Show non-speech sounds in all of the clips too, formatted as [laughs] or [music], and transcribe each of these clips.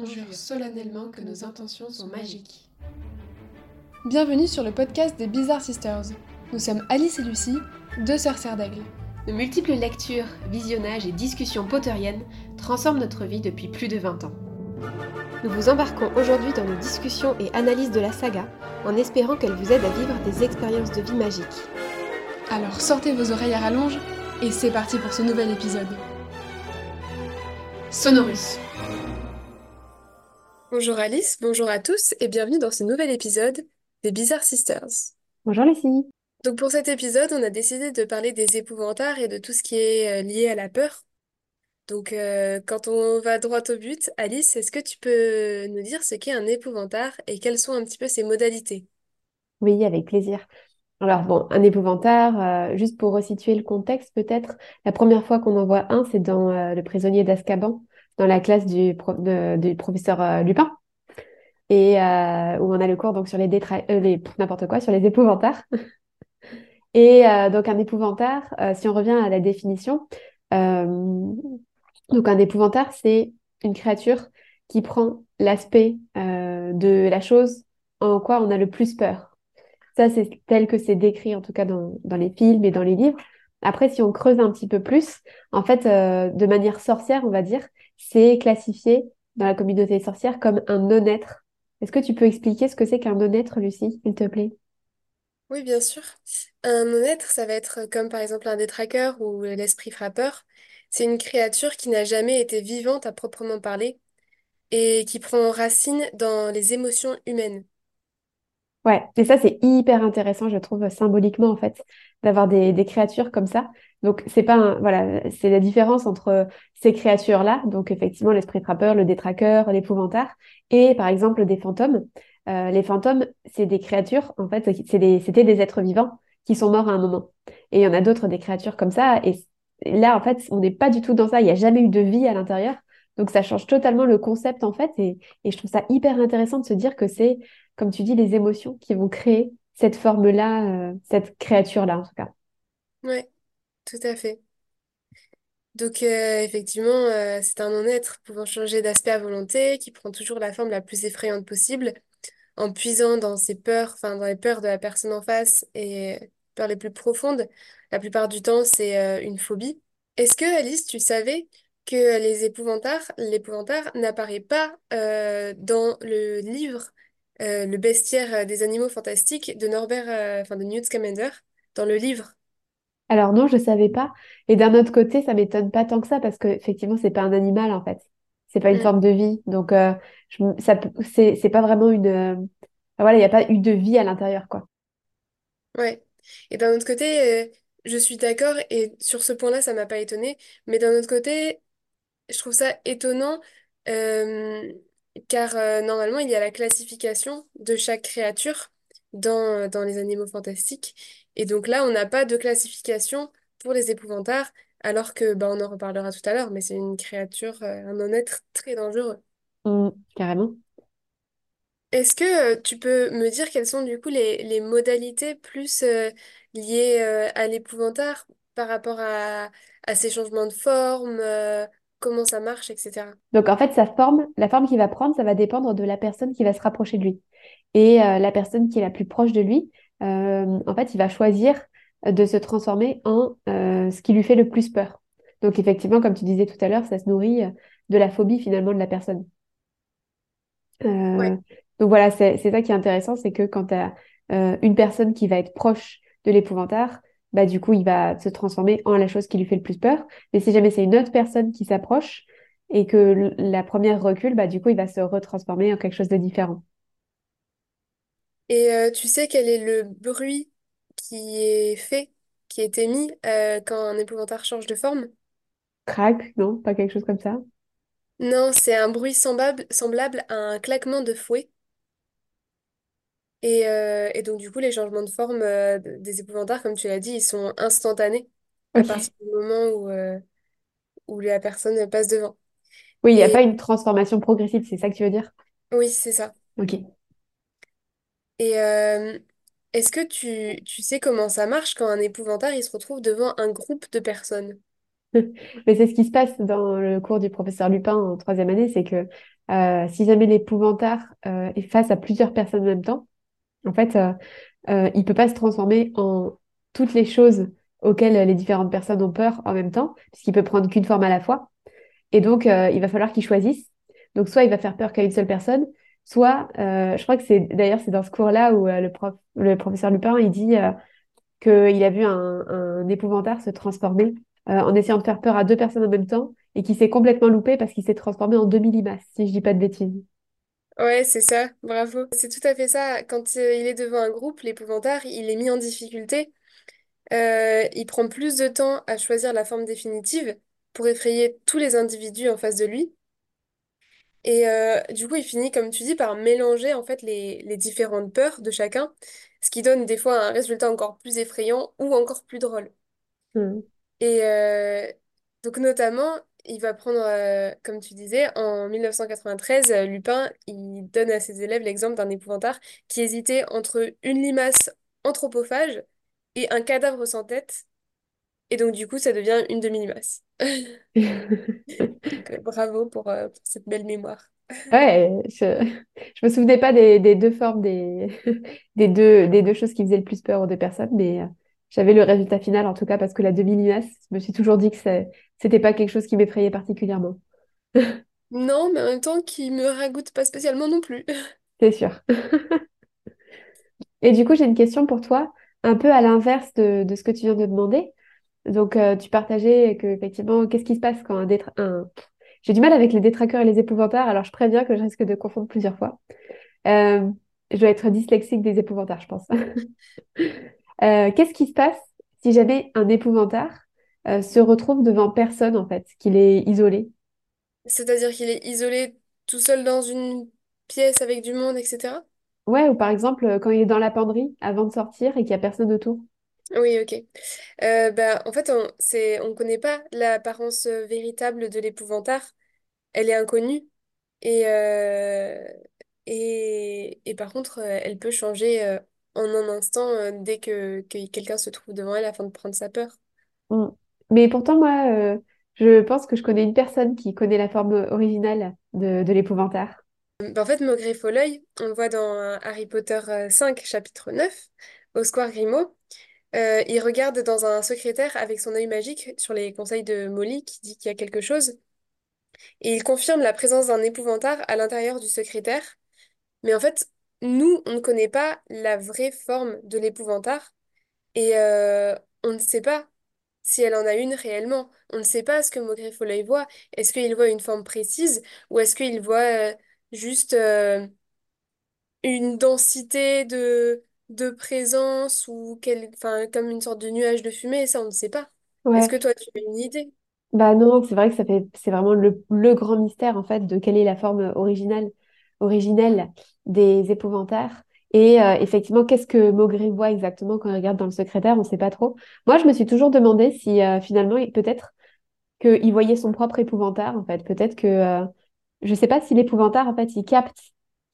on jure solennellement que nos intentions sont magiques. Bienvenue sur le podcast des Bizarre Sisters. Nous sommes Alice et Lucie, deux sœurs serres d'aigle. De multiples lectures, visionnages et discussions potteriennes transforment notre vie depuis plus de 20 ans. Nous vous embarquons aujourd'hui dans nos discussions et analyses de la saga en espérant qu'elle vous aide à vivre des expériences de vie magiques. Alors sortez vos oreilles à rallonge et c'est parti pour ce nouvel épisode. Sonorus. Bonjour Alice, bonjour à tous et bienvenue dans ce nouvel épisode des Bizarre Sisters. Bonjour Lucie. Donc pour cet épisode, on a décidé de parler des épouvantards et de tout ce qui est euh, lié à la peur. Donc euh, quand on va droit au but, Alice, est-ce que tu peux nous dire ce qu'est un épouvantard et quelles sont un petit peu ses modalités? Oui, avec plaisir. Alors bon, un épouvantard, euh, juste pour resituer le contexte peut-être, la première fois qu'on en voit un, c'est dans Le prisonnier d'Azkaban, dans la classe du, professeur Lupin. Et où on a le cours donc sur les, les n'importe quoi, sur les épouvantards. [laughs] Et euh, donc un épouvantard, euh, si on revient à la définition, euh, donc un épouvantard, c'est une créature qui prend l'aspect de la chose en quoi on a le plus peur. Ça, c'est tel que c'est décrit en tout cas dans, dans, les films et dans les livres. Après, si on creuse un petit peu plus, en fait, de manière sorcière, on va dire, c'est classifié dans la communauté sorcière comme un non-être. Est-ce que tu peux expliquer ce que c'est qu'un non-être, Lucie, s'il te plaît? Oui, bien sûr. Un non-être, ça va être comme par exemple un détraqueur ou l'esprit frappeur. C'est une créature qui n'a jamais été vivante à proprement parler et qui prend racine dans les émotions humaines. Ouais, et ça c'est hyper intéressant, je trouve, symboliquement en fait, d'avoir des, des créatures comme ça. Donc c'est pas un- voilà, c'est la différence entre ces créatures-là, donc effectivement l'esprit frappeur, le détraqueur, l'épouvantard, et par exemple des fantômes. Euh, les fantômes, c'est des créatures, en fait, c'était des êtres vivants qui sont morts à un moment. Et il y en a d'autres, des créatures comme ça. Et là, en fait, on n'est pas du tout dans ça. Il n'y a jamais eu de vie à l'intérieur. Donc, ça change totalement le concept, en fait. Et, je trouve ça hyper intéressant de se dire que c'est, comme tu dis, les émotions qui vont créer cette forme-là, euh, cette créature-là, en tout cas. Oui, tout à fait. Donc, euh, effectivement, c'est un non-être pouvant changer d'aspect à volonté, qui prend toujours la forme la plus effrayante possible en puisant dans ses peurs, enfin dans les peurs de la personne en face et peurs les plus profondes, la plupart du temps, c'est euh, une phobie. Est-ce que, Alice, tu savais que les épouvantards, l'épouvantard n'apparaît pas euh, dans le livre euh, Le bestiaire des animaux fantastiques de Norbert, enfin de Newt Scamander, dans le livre? Alors non, je ne savais pas. Et d'un autre côté, ça m'étonne pas tant que ça parce qu'effectivement, c'est pas un animal en fait c'est pas une mm. forme de vie. Donc, euh, ça, c'est, c'est pas vraiment une. Euh, voilà, il n'y a pas eu de vie à l'intérieur, quoi. Ouais. Et d'un autre côté, euh, je suis d'accord, et sur ce point-là, ça m'a pas étonné. Mais d'un autre côté, je trouve ça étonnant, car normalement, il y a la classification de chaque créature dans, dans les animaux fantastiques. Et donc là, on n'a pas de classification pour les épouvantards. Alors que, bah, on en reparlera tout à l'heure, mais c'est une créature, euh, un non-être très dangereux. Mm, carrément. Est-ce que euh, tu peux me dire quelles sont du coup les, les modalités plus euh, liées à l'épouvantard par rapport à, à ces changements de forme, comment ça marche, etc. Donc en fait, sa forme, la forme qu'il va prendre, ça va dépendre de la personne qui va se rapprocher de lui. Et la personne qui est la plus proche de lui, en fait, il va choisir de se transformer en euh, ce qui lui fait le plus peur. Donc effectivement, comme tu disais tout à l'heure, ça se nourrit euh, de la phobie finalement de la personne. Euh, donc voilà, c'est ça qui est intéressant, c'est que quand tu as une personne qui va être proche de l'épouvantard, bah du coup, il va se transformer en la chose qui lui fait le plus peur. Mais si jamais c'est une autre personne qui s'approche et que la première recule, bah du coup, il va se retransformer en quelque chose de différent. Et tu sais quel est le bruit qui est fait, qui est émis euh, quand un épouvantard change de forme? Crac, non? Pas quelque chose comme ça? Non, c'est un bruit semblable, semblable à un claquement de fouet. Et, euh, et donc, du coup, les changements de forme euh, des épouvantards, comme tu l'as dit, ils sont instantanés à partir du moment où, où la personne passe devant. Oui, il n'y a pas une transformation progressive, c'est ça que tu veux dire? oui, c'est ça. Ok. Et, est-ce que tu, sais comment ça marche quand un épouvantard il se retrouve devant un groupe de personnes? [laughs] Mais c'est ce qui se passe dans le cours du professeur Lupin en troisième année, c'est que euh, si jamais l'épouvantair euh, est face à plusieurs personnes en même temps, en fait, euh, euh, il peut pas se transformer en toutes les choses auxquelles les différentes personnes ont peur en même temps, puisqu'il peut prendre qu'une forme à la fois. Et donc, euh, il va falloir qu'il choisisse. Donc, soit il va faire peur qu'à une seule personne, soit, euh, je crois que c'est d'ailleurs dans ce cours-là où euh, le prof, le professeur Lupin, il dit euh, qu'il a vu un, épouvantaire se transformer en essayant de faire peur à deux personnes en même temps et qui s'est complètement loupé parce qu'il s'est transformé en demi-limace, si je dis pas de bêtises. Ouais, c'est ça, bravo. C'est tout à fait ça. Quand il est devant un groupe, l'épouvantaire, il est mis en difficulté. Il prend plus de temps à choisir la forme définitive pour effrayer tous les individus en face de lui. Et euh, du coup, il finit, comme tu dis, par mélanger en fait les, les différentes peurs de chacun, ce qui donne des fois un résultat encore plus effrayant ou encore plus drôle. Hmm. Et euh, donc notamment, il va prendre, euh, comme tu disais, en 1993, euh, Lupin, il donne à ses élèves l'exemple d'un épouvantail qui hésitait entre une limace anthropophage et un cadavre sans tête. Et donc du coup, ça devient une demi-limace. [laughs] Bravo pour, euh, pour cette belle mémoire. Ouais, je, je me souvenais pas des, des deux formes des, [laughs] des deux, des deux choses qui faisaient le plus peur aux deux personnes, mais euh, j'avais le résultat final en tout cas parce que la demi-limace, je me suis toujours dit que c'est- c'était pas quelque chose qui m'effrayait particulièrement. [laughs] Non, mais en même temps, qui me ragoûte pas spécialement non plus. C'est sûr. Et du coup, j'ai une question pour toi, un peu à l'inverse de, de ce que tu viens de demander. Donc, euh, tu partageais que, effectivement, qu'est-ce qui se passe quand un, détra- un... J'ai du mal avec les détraqueurs et les épouvantards, alors je préviens que je risque de confondre plusieurs fois. Euh, je dois être dyslexique des épouvantards, je pense. [laughs] Euh, qu'est-ce qui se passe si jamais un épouvantard se retrouve devant personne, en fait, qu'il est isolé? C'est-à-dire qu'il est isolé tout seul dans une pièce avec du monde, etc. Ouais, ou par exemple, quand il est dans la penderie avant de sortir et qu'il n'y a personne autour. Oui, ok. Euh, bah, en fait, on c'est, on connaît pas l'apparence euh, véritable de l'épouvantail. Elle est inconnue. Et, euh, et, et par contre, euh, elle peut changer euh, en un instant euh, dès que, que quelqu'un se trouve devant elle afin de prendre sa peur. Mm. Mais pourtant, moi, euh, je pense que je connais une personne qui connaît la forme originale de, de l'épouvantaire. Bah, en fait, Maugret Folioy, on le voit dans euh, Harry Potter euh, 5, chapitre 9, au Square Grimaud. Euh, il regarde dans un secrétaire avec son œil magique sur les conseils de Molly qui dit qu'il y a quelque chose. Et il confirme la présence d'un épouvantail à l'intérieur du secrétaire. Mais en fait, nous, on ne connaît pas la vraie forme de l'épouvantail. Et euh, on ne sait pas si elle en a une réellement. On ne sait pas ce que Maugret Folioy voit. Est-ce qu'il voit une forme précise ou est-ce qu'il voit euh, juste... une densité de, de présence ou quel, enfin, comme une sorte de nuage de fumée, ça on ne sait pas. Est-ce Ouais, que toi tu as une idée? bah non, c'est vrai que ça fait, c'est vraiment le, le grand mystère en fait de quelle est la forme originale, originelle des épouvantaires. Et euh, effectivement, qu'est-ce que Maugret voit exactement quand il regarde dans le secrétaire, on ne sait pas trop. Moi, je me suis toujours demandé si euh, finalement, il- peut-être qu'il voyait son propre épouvantaire, en fait. Peut-être que, euh, je sais pas si l'épouvantaire, en fait, il capte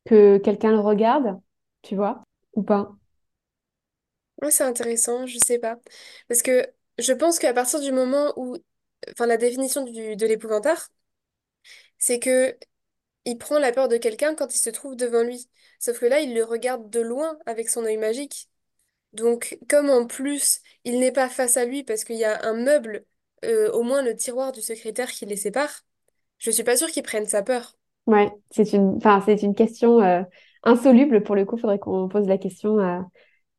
que quelqu'un le regarde, tu vois, ou pas. Ouais, c'est intéressant, je sais pas. Parce que je pense qu'à partir du moment où, enfin la définition de l'épouvantail, c'est que il prend la peur de quelqu'un quand il se trouve devant lui. Sauf que là, il le regarde de loin avec son œil magique. Donc, comme en plus, il n'est pas face à lui parce qu'il y a un meuble, euh, au moins le tiroir du secrétaire qui les sépare, je suis pas sûre qu'il prenne sa peur. Ouais, c'est une, enfin, c'est une question euh, insoluble. Pour le coup, faudrait qu'on pose la question à,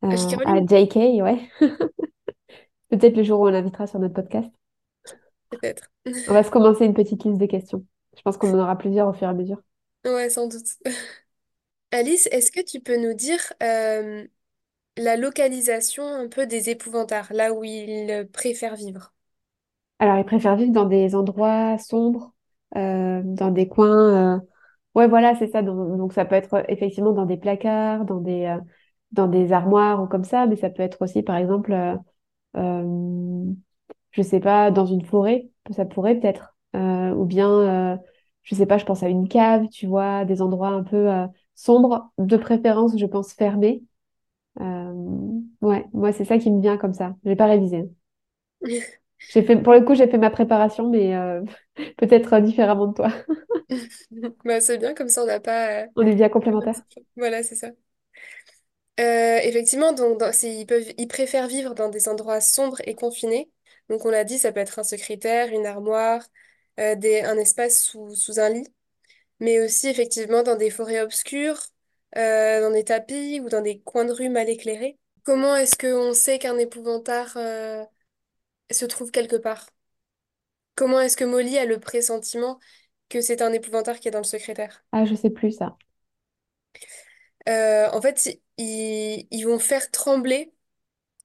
J.K. à, JK, ouais. [laughs] Peut-être le jour où on l'invitera sur notre podcast. peut-être. On va se [laughs] commencer une petite liste de questions. Je pense qu'on en aura plusieurs au fur et à mesure. Ouais, sans doute. [laughs] Alice, est-ce que tu peux nous dire euh, la localisation un peu des épouvantards, là où ils préfèrent vivre? Alors, ils préfèrent vivre dans des endroits sombres, euh, dans des coins. euh, Ouais, voilà, c'est ça. Donc, donc ça peut être euh, effectivement dans des placards, dans des, euh, dans des armoires ou comme ça, mais ça peut être aussi, par exemple, euh, euh, je sais pas, dans une forêt, ça pourrait peut-être. Euh, ou bien, euh, je sais pas, je pense à une cave, tu vois, des endroits un peu euh, sombres, de préférence, je pense, fermés. Ouais, moi, c'est ça qui me vient comme ça. J'ai pas révisé. [laughs] J'ai fait, pour le coup, j'ai fait ma préparation, mais [laughs] peut-être différemment de toi. [laughs] Bah, c'est bien, comme ça on n'a pas... On est bien complémentaires. Voilà, c'est ça. Euh, effectivement, donc, ils peuvent, ils préfèrent vivre dans des endroits sombres et confinés. Donc on l'a dit, ça peut être un secrétaire, une armoire, euh, un espace sous, un lit, mais aussi effectivement dans des forêts obscures, euh, dans des tapis ou dans des coins de rue mal éclairés. Comment est-ce qu'on sait qu'un épouvantard se trouve quelque part? Comment est-ce que Molly a le pressentiment que c'est un épouvantard qui est dans le secrétaire? Ah, je sais plus ça. Euh, en fait, ils, ils vont faire trembler,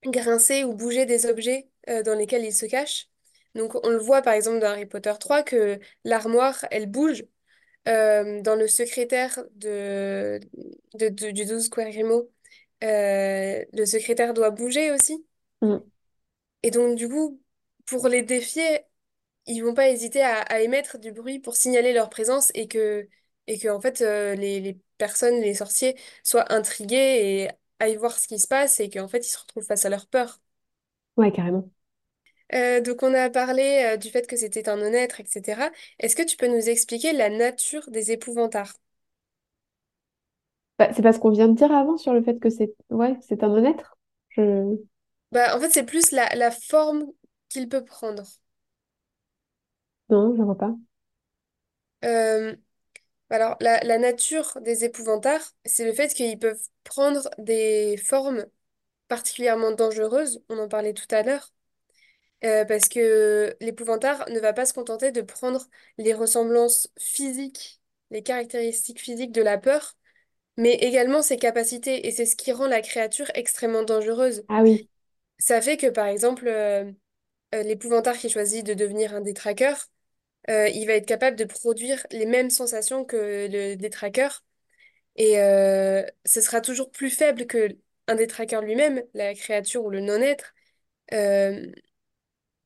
grincer ou bouger des objets euh, dans lesquels ils se cachent. Donc, on le voit par exemple dans Harry Potter 3 que l'armoire, elle bouge. Euh, dans le secrétaire de, de- de- du 12 Quadrimo, euh, le secrétaire doit bouger aussi. Mm. Et donc, du coup, pour les défier, ils vont pas hésiter à, à émettre du bruit pour signaler leur présence et que, et que en fait, euh, les, les personnes, les sorciers, soient intrigués et aillent voir ce qui se passe et qu'en fait, ils se retrouvent face à leur peur. Ouais, carrément. Euh, donc, on a parlé euh, du fait que c'était un non-être, etc. Est-ce que tu peux nous expliquer la nature des épouvantards? Bah, c'est parce qu'on vient de dire avant sur le fait que c'est ouais, c'est un honnête. Je... Bah, en fait, c'est plus la, la forme qu'il peut prendre. Non, je vois pas. Euh, alors, la, la nature des épouvantards, c'est le fait qu'ils peuvent prendre des formes particulièrement dangereuses, on en parlait tout à l'heure, euh, parce que l'épouvantard ne va pas se contenter de prendre les ressemblances physiques, les caractéristiques physiques de la peur, mais également ses capacités, et c'est ce qui rend la créature extrêmement dangereuse. Ah oui. Ça fait que, par exemple, euh, euh, l'épouvantard qui choisit de devenir un détraqueur, euh, il va être capable de produire les mêmes sensations que le détraqueur. Et euh, ce sera toujours plus faible que un détraqueur lui-même, la créature ou le non-être. Euh,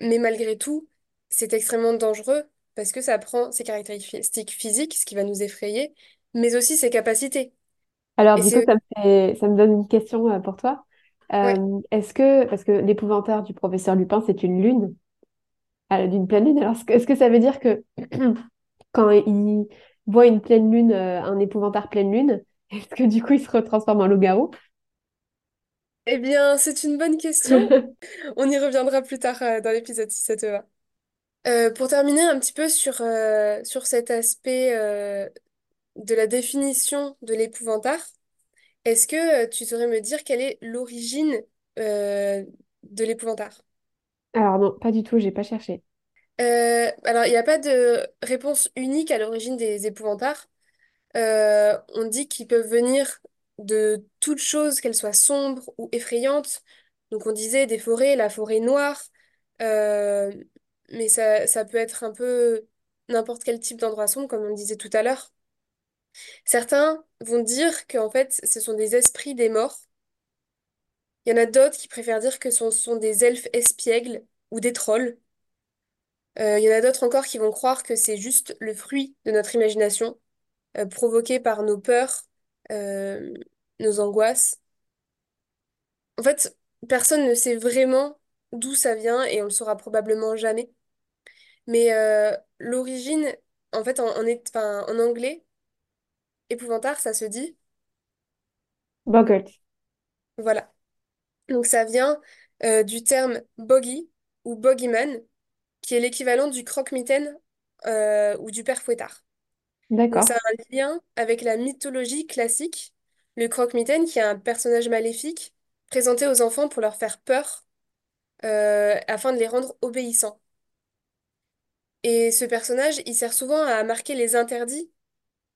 mais malgré tout, c'est extrêmement dangereux parce que ça prend ses caractéristiques physiques, ce qui va nous effrayer, mais aussi ses capacités. Alors, Et du coup, ça me fait- ça me donne une question euh, pour toi. Ouais. Euh, est-ce que, parce que l'épouvantaire du professeur Lupin, c'est une lune, d'une pleine lune, alors est-ce que, ça veut dire que [clears throat] quand il voit une pleine lune, euh, un épouvantaire pleine lune, est-ce que du coup, il se retransforme en loup-garou? Eh bien, c'est une bonne question. [laughs] On y reviendra plus tard euh, dans l'épisode si ça te va. Euh, pour terminer un petit peu sur, euh, sur cet aspect de la définition de l'épouvantard, est-ce que tu saurais me dire quelle est l'origine de l'épouvantard? Alors non, pas du tout, j'ai pas cherché. Euh, alors, il n'y a pas de réponse unique à l'origine des épouvantards. Euh, on dit qu'ils peuvent venir de toutes choses, qu'elles soient sombres ou effrayantes. Donc, on disait des forêts, la forêt noire, Euh, mais ça, ça peut être un peu n'importe quel type d'endroit sombre, comme on disait tout à l'heure. Certains vont dire qu'en fait, ce sont des esprits des morts. Il y en a d'autres qui préfèrent dire que ce sont des elfes espiègles ou des trolls. Euh, il y en a d'autres encore qui vont croire que c'est juste le fruit de notre imagination, euh, provoqué par nos peurs, euh, nos angoisses. En fait, personne ne sait vraiment d'où ça vient et on le saura probablement jamais. Mais euh, l'origine, en fait, en, en, est- enfin, en anglais, épouvantard, ça se dit, Boggart. voilà. Donc ça vient euh, du terme bogey ou bogeyman, qui est l'équivalent du croque-mitaine euh, ou du père Fouettard. Donc D'accord. ça a un lien avec la mythologie classique, le croque-mitaine qui est un personnage maléfique présenté aux enfants pour leur faire peur euh, afin de les rendre obéissants. Et ce personnage, il sert souvent à marquer les interdits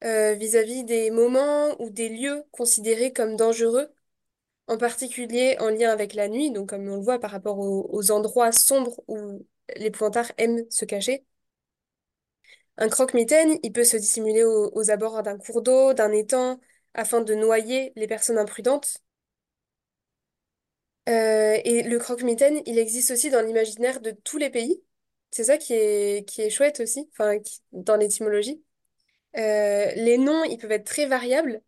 euh, vis-à-vis des moments ou des lieux considérés comme dangereux, en particulier en lien avec la nuit, comme on le voit par rapport aux, endroits sombres où les pointards aiment se cacher. Un croque-mitaine, il peut se dissimuler au- aux abords d'un cours d'eau, d'un étang, afin de noyer les personnes imprudentes. Euh, et le croque-mitaine, il existe aussi dans l'imaginaire de tous les pays. C'est ça qui est, chouette aussi, dans l'étymologie. Euh, les noms, ils peuvent être très variables,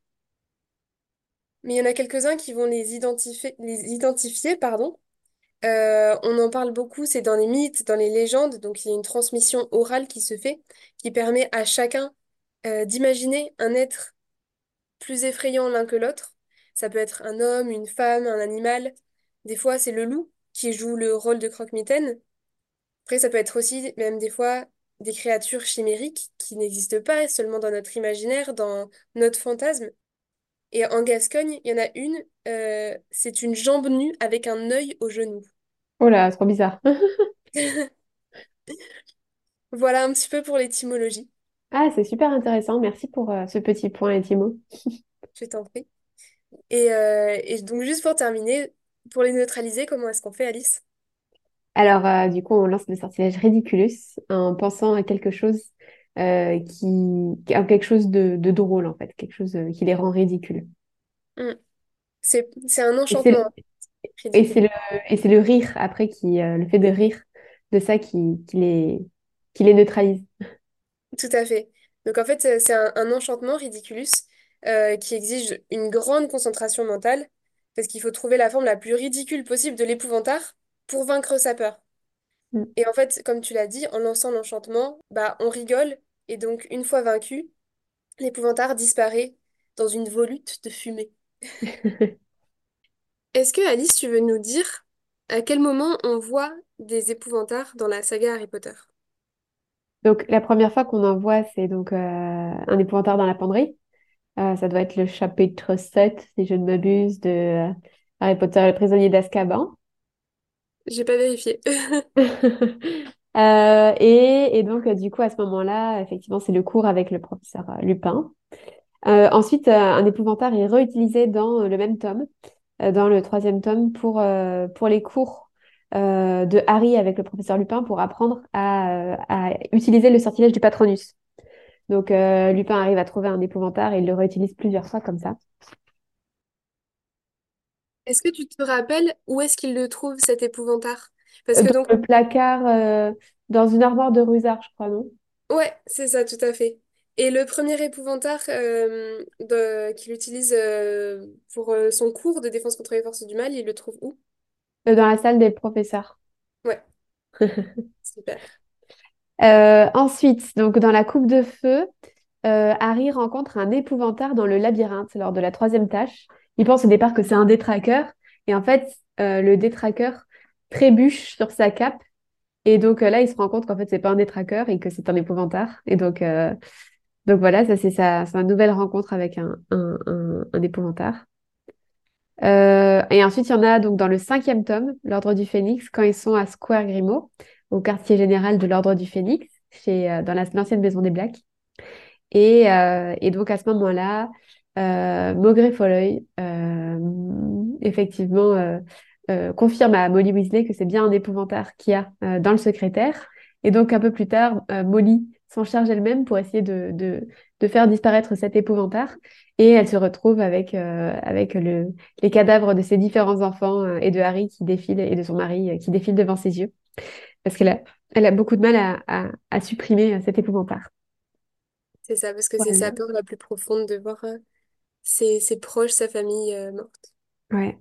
mais il y en a quelques-uns qui vont les identifier, pardon, Euh, on en parle beaucoup, c'est dans les mythes, dans les légendes, donc il y a une transmission orale qui se fait, qui permet à chacun euh, d'imaginer un être plus effrayant l'un que l'autre. Ça peut être un homme, une femme, un animal. Des fois, c'est le loup qui joue le rôle de croque-mitaine. Après, ça peut être aussi, même des fois, des créatures chimériques qui n'existent pas seulement dans notre imaginaire, dans notre fantasme. Et en Gascogne, il y en a une, euh, c'est une jambe nue avec un œil au genou. Oh là, c'est trop bizarre. [laughs] Voilà un petit peu pour l'étymologie. Ah, c'est super intéressant. Merci pour euh, ce petit point, Etimo. [laughs] Je t'en prie. Et, euh, et donc, juste pour terminer, pour les neutraliser, comment est-ce qu'on fait, Alice? Alors, euh, du coup, on lance le sortilège Ridiculus en pensant à quelque chose euh, qui, à quelque chose de, de drôle, en fait, quelque chose euh, qui les rend ridicules. Hmm. C'est, c'est un enchantement et c'est le, et c'est le rire, après, qui, euh, le fait de rire de ça qui, qui les, qui les neutralise. Tout à fait. Donc, en fait, c'est un, un enchantement ridiculus euh, qui exige une grande concentration mentale parce qu'il faut trouver la forme la plus ridicule possible de l'épouvantard pour vaincre sa peur. Mm. Et en fait, comme tu l'as dit, en lançant l'enchantement, bah, on rigole et donc, une fois vaincu, l'épouvantard disparaît dans une volute de fumée. [laughs] Est-ce que Alice, tu veux nous dire à quel moment on voit des épouvantards dans la saga Harry Potter? Donc, la première fois qu'on en voit, c'est donc euh, un épouvantard dans la penderie. Euh, ça doit être le chapitre 7 si je ne m'abuse, de euh, Harry Potter et le prisonnier d'Azkaban. J'ai pas vérifié. [laughs] [laughs] Euh, et, donc, euh, du coup, à ce moment-là, effectivement, c'est le cours avec le professeur euh, Lupin. Ensuite, un épouvantard est réutilisé dans le même tome, dans le troisième tome, pour, pour les cours de Harry avec le professeur Lupin pour apprendre à, à utiliser le sortilège du Patronus. Donc, Lupin arrive à trouver un épouvantard et il le réutilise plusieurs fois comme ça. Est-ce que tu te rappelles où est-ce qu'il le trouve, cet épouvantard? Parce que Dans donc, le placard, euh, dans une armoire de Rusard, je crois, non? ouais, c'est ça, tout à fait. Et le premier épouvantard euh, de- qu'il utilise euh, pour euh, son cours de défense contre les forces du mal, il le trouve où? Euh, Dans la salle des professeurs. Ouais, [laughs] super. Euh, ensuite, donc dans la coupe de feu, euh, Harry rencontre un épouvantard dans le labyrinthe lors de la troisième tâche. Il pense au départ que c'est un détraqueur, et en fait, euh, le détraqueur trébuche sur sa cape, et donc euh, là, il se rend compte qu'en fait, c'est pas un détraqueur et que c'est un épouvantard. Et donc, euh, donc voilà, ça c'est sa, sa nouvelle rencontre avec un, un, épouvantard. Et ensuite, il y en a donc dans le cinquième tome, l'Ordre du Phénix, quand ils sont à Square Grimaud, au quartier général de l'Ordre du Phénix, chez, dans la- l'ancienne maison des Blacks. Et, et donc à ce moment-là, euh, Maugrey Folleuil, euh, effectivement, euh, euh, confirme à Molly Weasley que c'est bien un épouvantard qu'il y a dans le secrétaire. Et donc un peu plus tard, Molly s'en charge elle-même pour essayer de, de, de faire disparaître cet épouvantard. Et elle se retrouve avec, euh, avec le, les cadavres de ses différents enfants euh, et de Harry qui défilent et de son mari euh, qui défilent devant ses yeux. Parce qu'elle a, elle a beaucoup de mal à, à, à supprimer cet épouvantard. C'est ça, parce que c'est sa peur la plus profonde de voir ses, ses proches, sa famille euh, morte. Ouais.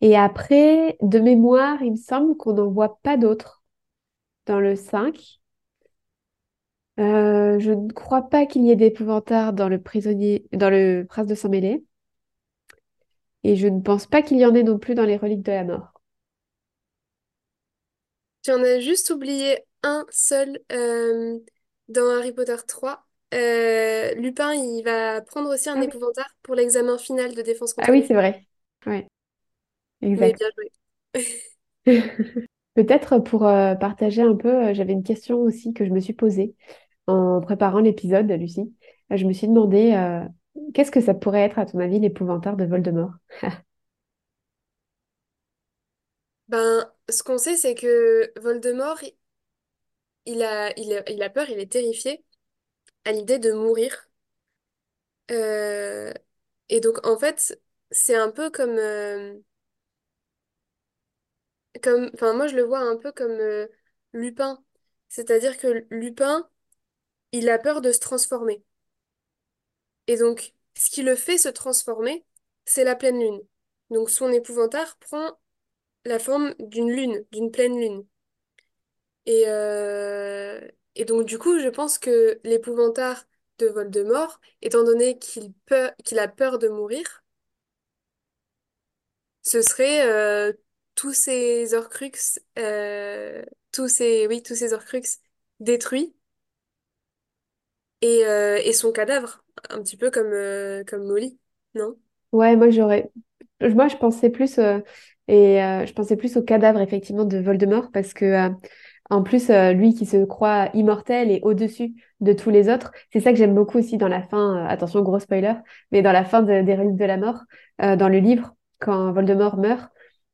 Et après, de mémoire, il me semble qu'on n'en voit pas d'autres dans le 5. Euh, je ne crois pas qu'il y ait d'épouvantards dans le prisonnier, dans le prince de Sang-Mêlé. Et je ne pense pas qu'il y en ait non plus dans les reliques de la mort. Tu en as juste oublié un seul euh, dans Harry Potter 3. Euh, Lupin, il va prendre aussi un Ah oui. épouvantard pour l'examen final de défense Ah contre oui, les c'est vrai. Ouais, Mais exact. bien joué. [laughs] Peut-être pour euh, partager un peu, euh, j'avais une question aussi que je me suis posée en préparant l'épisode, Lucie. Je me suis demandé, qu'est-ce que ça pourrait être, à ton avis, l'épouvantard de Voldemort? [laughs] Ben, ce qu'on sait, c'est que Voldemort, il a, il a, il a peur, il est terrifié à l'idée de mourir. Euh, et donc, en fait, c'est un peu comme, euh, comme... Enfin, moi, je le vois un peu comme euh, Lupin. C'est-à-dire que Lupin, il a peur de se transformer. Et donc, ce qui le fait se transformer, c'est la pleine lune. Donc, son épouvantard prend la forme d'une lune, d'une pleine lune. Et, et donc, du coup, je pense que l'épouvantail de Voldemort, étant donné qu'il peur, qu'il a peur de mourir, ce serait euh, tous ces Horcruxes, euh, tous ces, oui, tous ces Horcruxes détruits et, euh, et son cadavre, un petit peu comme, euh, comme Molly, non? Ouais, moi j'aurais. Moi je pensais plus et je pensais plus au cadavre effectivement de Voldemort parce que en plus euh, lui qui se croit immortel et au-dessus de tous les autres, c'est ça que j'aime beaucoup aussi dans la fin. euh, attention gros spoiler, mais dans la fin de- des Reliques de la Mort, euh, dans le livre quand Voldemort meurt,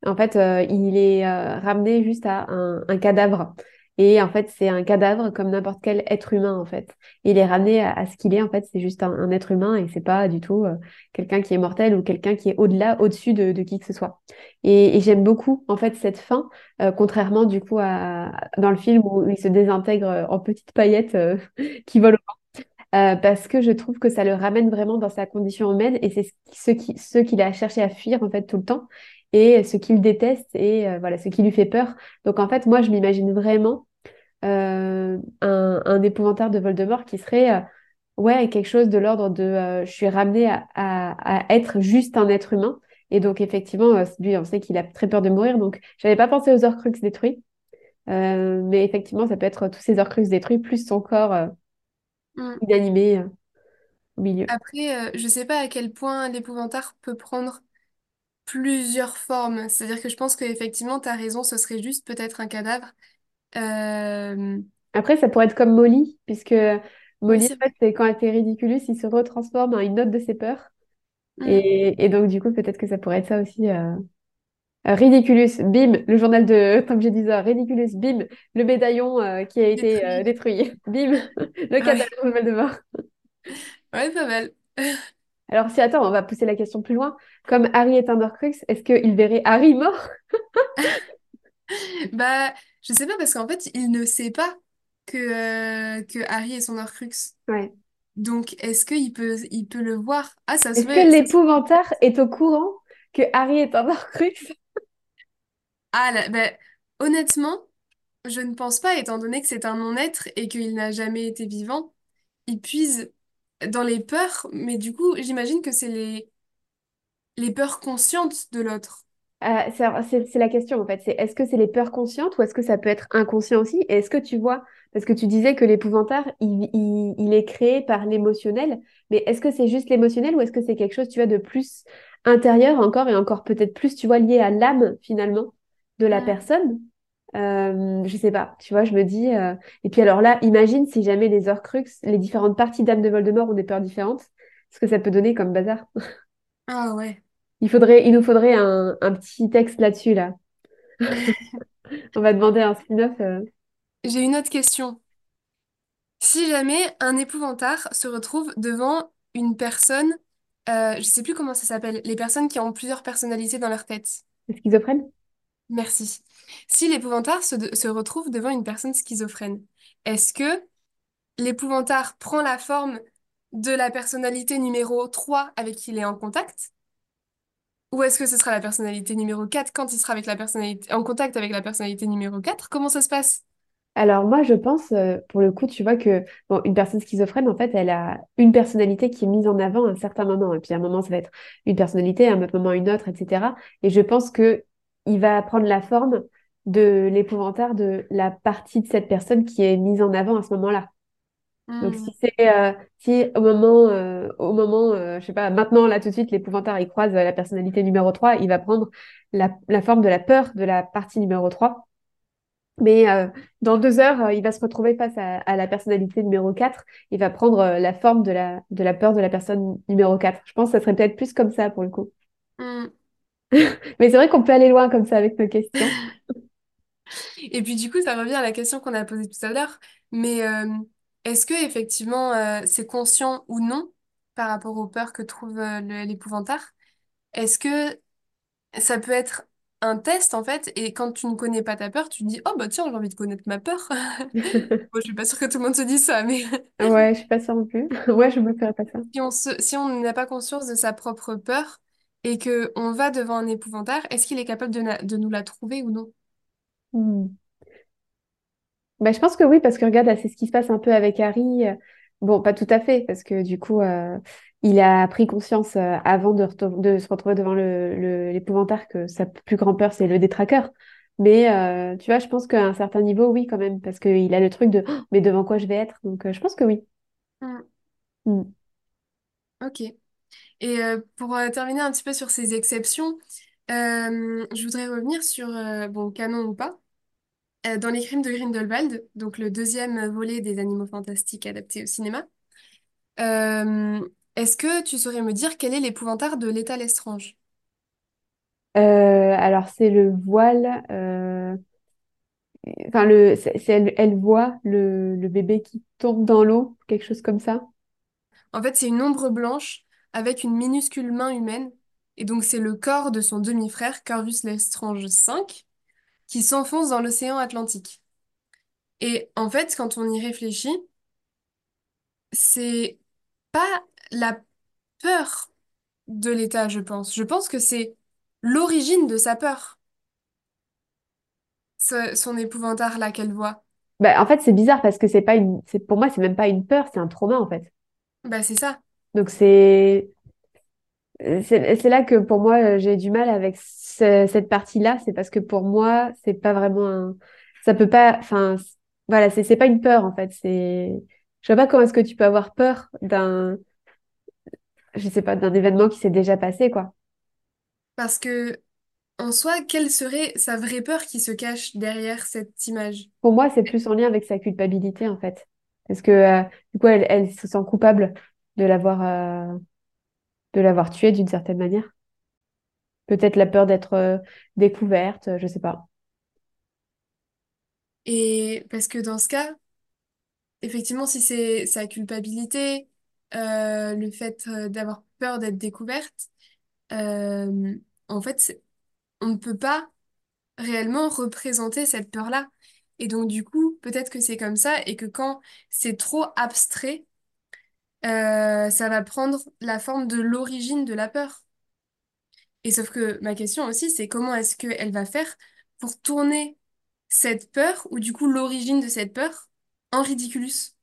en fait il est ramené juste à un cadavre. Et en fait, c'est un cadavre comme n'importe quel être humain, en fait. Il est ramené à, ce qu'il est, en fait, c'est juste un, être humain et c'est pas du tout euh, quelqu'un qui est mortel ou quelqu'un qui est au-delà, au-dessus de, qui que ce soit. Et, j'aime beaucoup en fait cette fin, euh, contrairement du coup à dans le film où il se désintègre euh, en petites paillettes [laughs] qui volent, euh, parce que je trouve que ça le ramène vraiment dans sa condition humaine et c'est ce, ce qui ce qu'il a cherché à fuir en fait tout le temps et ce qu'il déteste et voilà ce qui lui fait peur. Donc en fait moi je m'imagine vraiment un, un épouvantail de Voldemort qui serait euh, Ouais, quelque chose de l'ordre de euh, je suis ramenée à, à, à être juste un être humain. Et donc, effectivement, euh, lui, on sait qu'il a très peur de mourir. Donc, j'avais pas pensé aux Horcruxes détruits. Euh, mais effectivement, ça peut être tous ces Horcruxes détruits, plus son corps euh, Mm. inanimé euh, au milieu. Après, euh, je sais pas à quel point l'épouvantail peut prendre plusieurs formes. C'est-à-dire que je pense qu'effectivement, tu as raison, ce serait juste peut-être un cadavre. Euh, Après, ça pourrait être comme Molly, puisque Molly, en fait, c'est quand elle fait Ridiculous, il se retransforme en une autre de ses peurs. Et, et donc, du coup, peut-être que ça pourrait être ça aussi. euh, Euh, Ridiculous, bim, le journal de, [laughs] comme j'ai dit ça, Ridiculous, bim, le médaillon euh, qui a été euh, Détruit. [laughs] bim, [laughs] le cadavre Ouais, de Voldemort. ouais, pas mal. Alors si, attends, on va pousser la question plus loin. Comme Harry est un Horcrux, est-ce qu'il verrait Harry mort? Bah, je sais pas parce qu'en fait, il ne sait pas que, euh, que Harry est son Horcrux. Ouais. Donc, est-ce qu'il peut, il peut le voir? Ah, ça se Est-ce que ça se l'épouvantaire est au courant que Harry est un Horcrux? [laughs] Ah, là, bah, honnêtement, je ne pense pas, étant donné que c'est un non-être et qu'il n'a jamais été vivant, il puise dans les peurs, mais du coup, j'imagine que c'est les, les peurs conscientes de l'autre. Euh, c'est la question en fait, c'est est-ce que c'est les peurs conscientes ou est-ce que ça peut être inconscient aussi? Et est-ce que tu vois, parce que tu disais que l'épouvantaire, il, il, il est créé par l'émotionnel, mais est-ce que c'est juste l'émotionnel ou est-ce que c'est quelque chose, tu vois, de plus intérieur encore et encore peut-être plus, tu vois, lié à l'âme finalement de la Mm. personne? Euh, je sais pas, tu vois, je me dis. euh, Et puis alors là, imagine si jamais les Horcruxes, les différentes parties d'âme de Voldemort ont des peurs différentes, ce que ça peut donner comme bazar. Ah ouais. Il faudrait, il nous faudrait un, un petit texte là-dessus, là. [laughs] On va demander un spin-off. euh. J'ai une autre question. Si jamais un épouvantaire se retrouve devant une personne, euh, je sais plus comment ça s'appelle, les personnes qui ont plusieurs personnalités dans leur tête. Schizophrène? Merci. Si l'épouvantaire se, de- se retrouve devant une personne schizophrène, est-ce que l'épouvantaire prend la forme de la personnalité numéro 3 avec qui il est en contact? Ou est-ce que ce sera la personnalité numéro 4 quand il sera avec la personnalité, en contact avec la personnalité numéro 4? Comment ça se passe? Alors moi, je pense, euh, pour le coup, tu vois que bon, une personne schizophrène, en fait, elle a une personnalité qui est mise en avant à un certain moment. Et puis à un moment, ça va être une personnalité, à un autre moment, une autre, etc. Et je pense que il va prendre la forme de l'épouvantail de la partie de cette personne qui est mise en avant à ce moment-là. Donc Hmm. si c'est euh, si au moment euh, au moment euh, je sais pas maintenant là tout de suite l'épouvantail il croise euh, la personnalité numéro 3 il va prendre la, la forme de la peur de la partie numéro 3 mais dans deux heures il va se retrouver face à, à la personnalité numéro 4 il va prendre la forme de la de la peur de la personne numéro 4 je pense que ça serait peut-être plus comme ça pour le coup. Hmm. [laughs] mais c'est vrai qu'on peut aller loin comme ça avec nos questions. [laughs] Et puis du coup, ça revient à la question qu'on a posée tout à l'heure, mais est-ce que effectivement euh, c'est conscient ou non par rapport aux peurs que trouve euh, le- l'épouvantaire? Est-ce que ça peut être un test en fait, et quand tu ne connais pas ta peur, tu te dis, oh bah tiens, j'ai envie de connaître ma peur. [laughs] Bon, je suis pas sûre que tout le monde se dise ça, mais [laughs] ouais je suis pas sûre non plus [laughs] ouais je me ferais pas ça si on se, si on n'a pas conscience de sa propre peur, et que on va devant un épouvantaire, est-ce qu'il est capable de, na- de nous la trouver ou non? Bah, je pense que oui, parce que regarde, c'est ce qui se passe un peu avec Harry. Euh, Bon, pas tout à fait, parce que du coup, euh, il a pris conscience euh, avant de, se retrouver devant le, le- que sa plus grande peur, c'est le détraqueur. Mais euh, tu vois, je pense qu'à un certain niveau, oui, quand même, parce qu'il a le truc de Oh, mais devant quoi je vais être? Donc, je pense que oui. Hmm, Hmm. ok. Et pour terminer un petit peu sur ces exceptions, je voudrais revenir sur, bon, canon ou pas, dans Les Crimes de Grindelwald, donc le deuxième volet des Animaux Fantastiques adaptés au cinéma. euh, est-ce que tu saurais me dire quel est l'épouvantail de l'état Lestrange? Euh, alors, c'est le voile. euh, Enfin, le, c'est, c'est- elle, elle voit le, le bébé qui tombe dans l'eau, quelque chose comme ça? En fait, c'est une ombre blanche avec une minuscule main humaine, et donc c'est le corps de son demi-frère, Corvus Lestrange V, qui s'enfonce dans l'océan Atlantique. Et en fait, quand on y réfléchit, c'est pas la peur de l'État, je pense. Je pense que c'est l'origine de sa peur, ce- son épouvantail là qu'elle voit. Bah, en fait, c'est bizarre parce que c'est pas une, c'est, pour moi, c'est même pas une peur, c'est un trauma, en fait. Bah c'est ça. Donc, c'est, c'est, c'est là que pour moi, euh, j'ai du mal avec ce- cette partie-là. C'est parce que pour moi, c'est pas vraiment un, ça peut pas, enfin, voilà, c'est, c'est pas une peur, en fait. C'est, je vois pas comment est-ce que tu peux avoir peur d'un, je sais pas, d'un événement qui s'est déjà passé, quoi. Parce que, en soi, quelle serait sa vraie peur qui se cache derrière cette image? Pour moi, c'est plus en lien avec sa culpabilité, en fait. Parce que, euh, du coup, elle, elle se sent coupable de l'avoir, euh, de l'avoir tué d'une certaine manière. Peut-être la peur d'être euh, découverte, euh, je sais pas. Et parce que dans ce cas, effectivement, si c'est sa culpabilité, euh, le fait d'avoir peur d'être découverte, en fait, on ne peut pas réellement représenter cette peur-là. Et donc, du coup, peut-être que c'est comme ça et que quand c'est trop abstrait, euh, ça va prendre la forme de l'origine de la peur. Et sauf que ma question aussi, c'est comment est-ce qu'elle va faire pour tourner cette peur, ou du coup l'origine de cette peur, en ridiculus?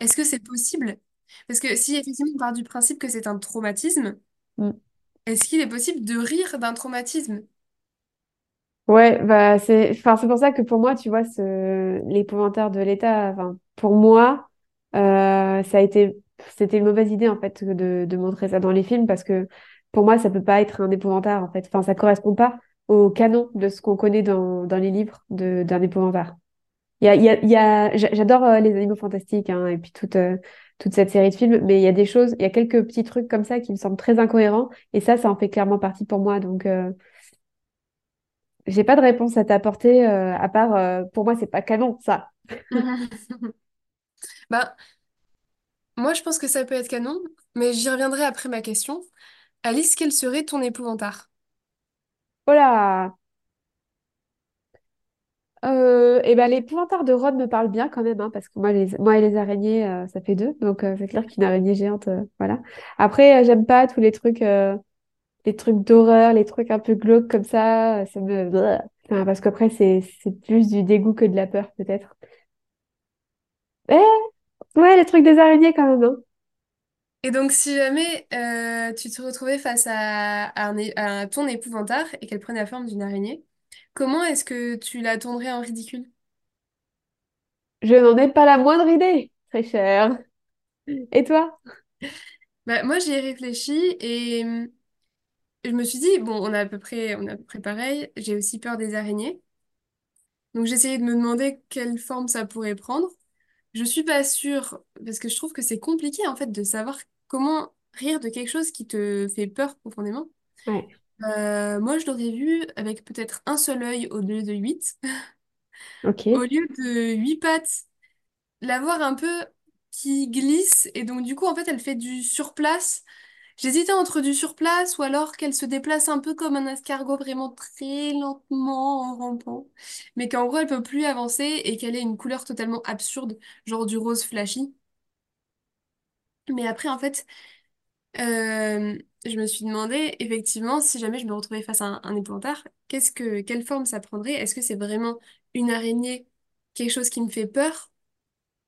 Est-ce que c'est possible? Parce que si effectivement on part du principe que c'est un traumatisme, Mm. est-ce qu'il est possible de rire d'un traumatisme? Ouais, bah c'est, enfin, c'est pour ça que pour moi, tu vois, ce, l'épouvantaire de l'État, enfin, pour moi, euh, ça a été, c'était une mauvaise idée en fait de, de montrer ça dans les films parce que pour moi, ça peut pas être un épouvantaire en fait. Enfin, ça correspond pas au canon de ce qu'on connaît dans, dans les livres d'un épouvantaire. Il y a, y a, y a, j'a- j'adore euh, les animaux fantastiques hein, et puis toute, euh, toute cette série de films, mais il y a des choses, il y a quelques petits trucs comme ça qui me semblent très incohérents et ça, ça en fait clairement partie pour moi. Donc, j'ai pas de réponse à t'apporter euh, à part, euh, pour moi, c'est pas canon, ça. [laughs] [laughs] Bah, moi je pense que ça peut être canon, mais j'y reviendrai après ma question. Alice, quel serait ton épouvantail? Oh là! Euh, et ben, l'épouvantail de Ron me parle bien quand même, hein, parce que moi, et les araignées, euh, ça fait deux, donc euh, c'est clair qu'une araignée géante, euh, voilà. Après, j'aime pas tous les trucs. les trucs d'horreur, les trucs un peu glauques comme ça, ça me... Parce qu'après, c'est plus du dégoût que de la peur, peut-être. Eh, ouais, les trucs des araignées quand même, hein. Et donc si jamais euh, tu te retrouvais face à, à un é- à ton épouvantail et qu'elle prenait la forme d'une araignée, comment est-ce que tu la tournerais en ridicule? Je n'en ai pas la moindre idée, très cher. Et toi? [laughs] Bah, moi j'y ai réfléchi et hum, je me suis dit, bon, on a à peu près, on à peu près pareil, j'ai aussi peur des araignées. Donc j'ai essayé de me demander quelle forme ça pourrait prendre. Je suis pas sûre, parce que je trouve que c'est compliqué en fait de savoir comment rire de quelque chose qui te fait peur profondément. Ouais, Euh, moi je l'aurais vu avec peut-être un seul œil au lieu de huit. [laughs] Au lieu de huit pattes, la voir un peu qui glisse et donc du coup en fait elle fait du surplace. J'hésitais entre du surplace ou alors qu'elle se déplace un peu comme un escargot vraiment très lentement en rampant, mais qu'en gros elle peut plus avancer et qu'elle ait une couleur totalement absurde, genre du rose flashy. Mais après en fait Euh, je me suis demandé, effectivement, si jamais je me retrouvais face à un, un qu'est-ce que, quelle forme ça prendrait? Est-ce que c'est vraiment une araignée, quelque chose qui me fait peur?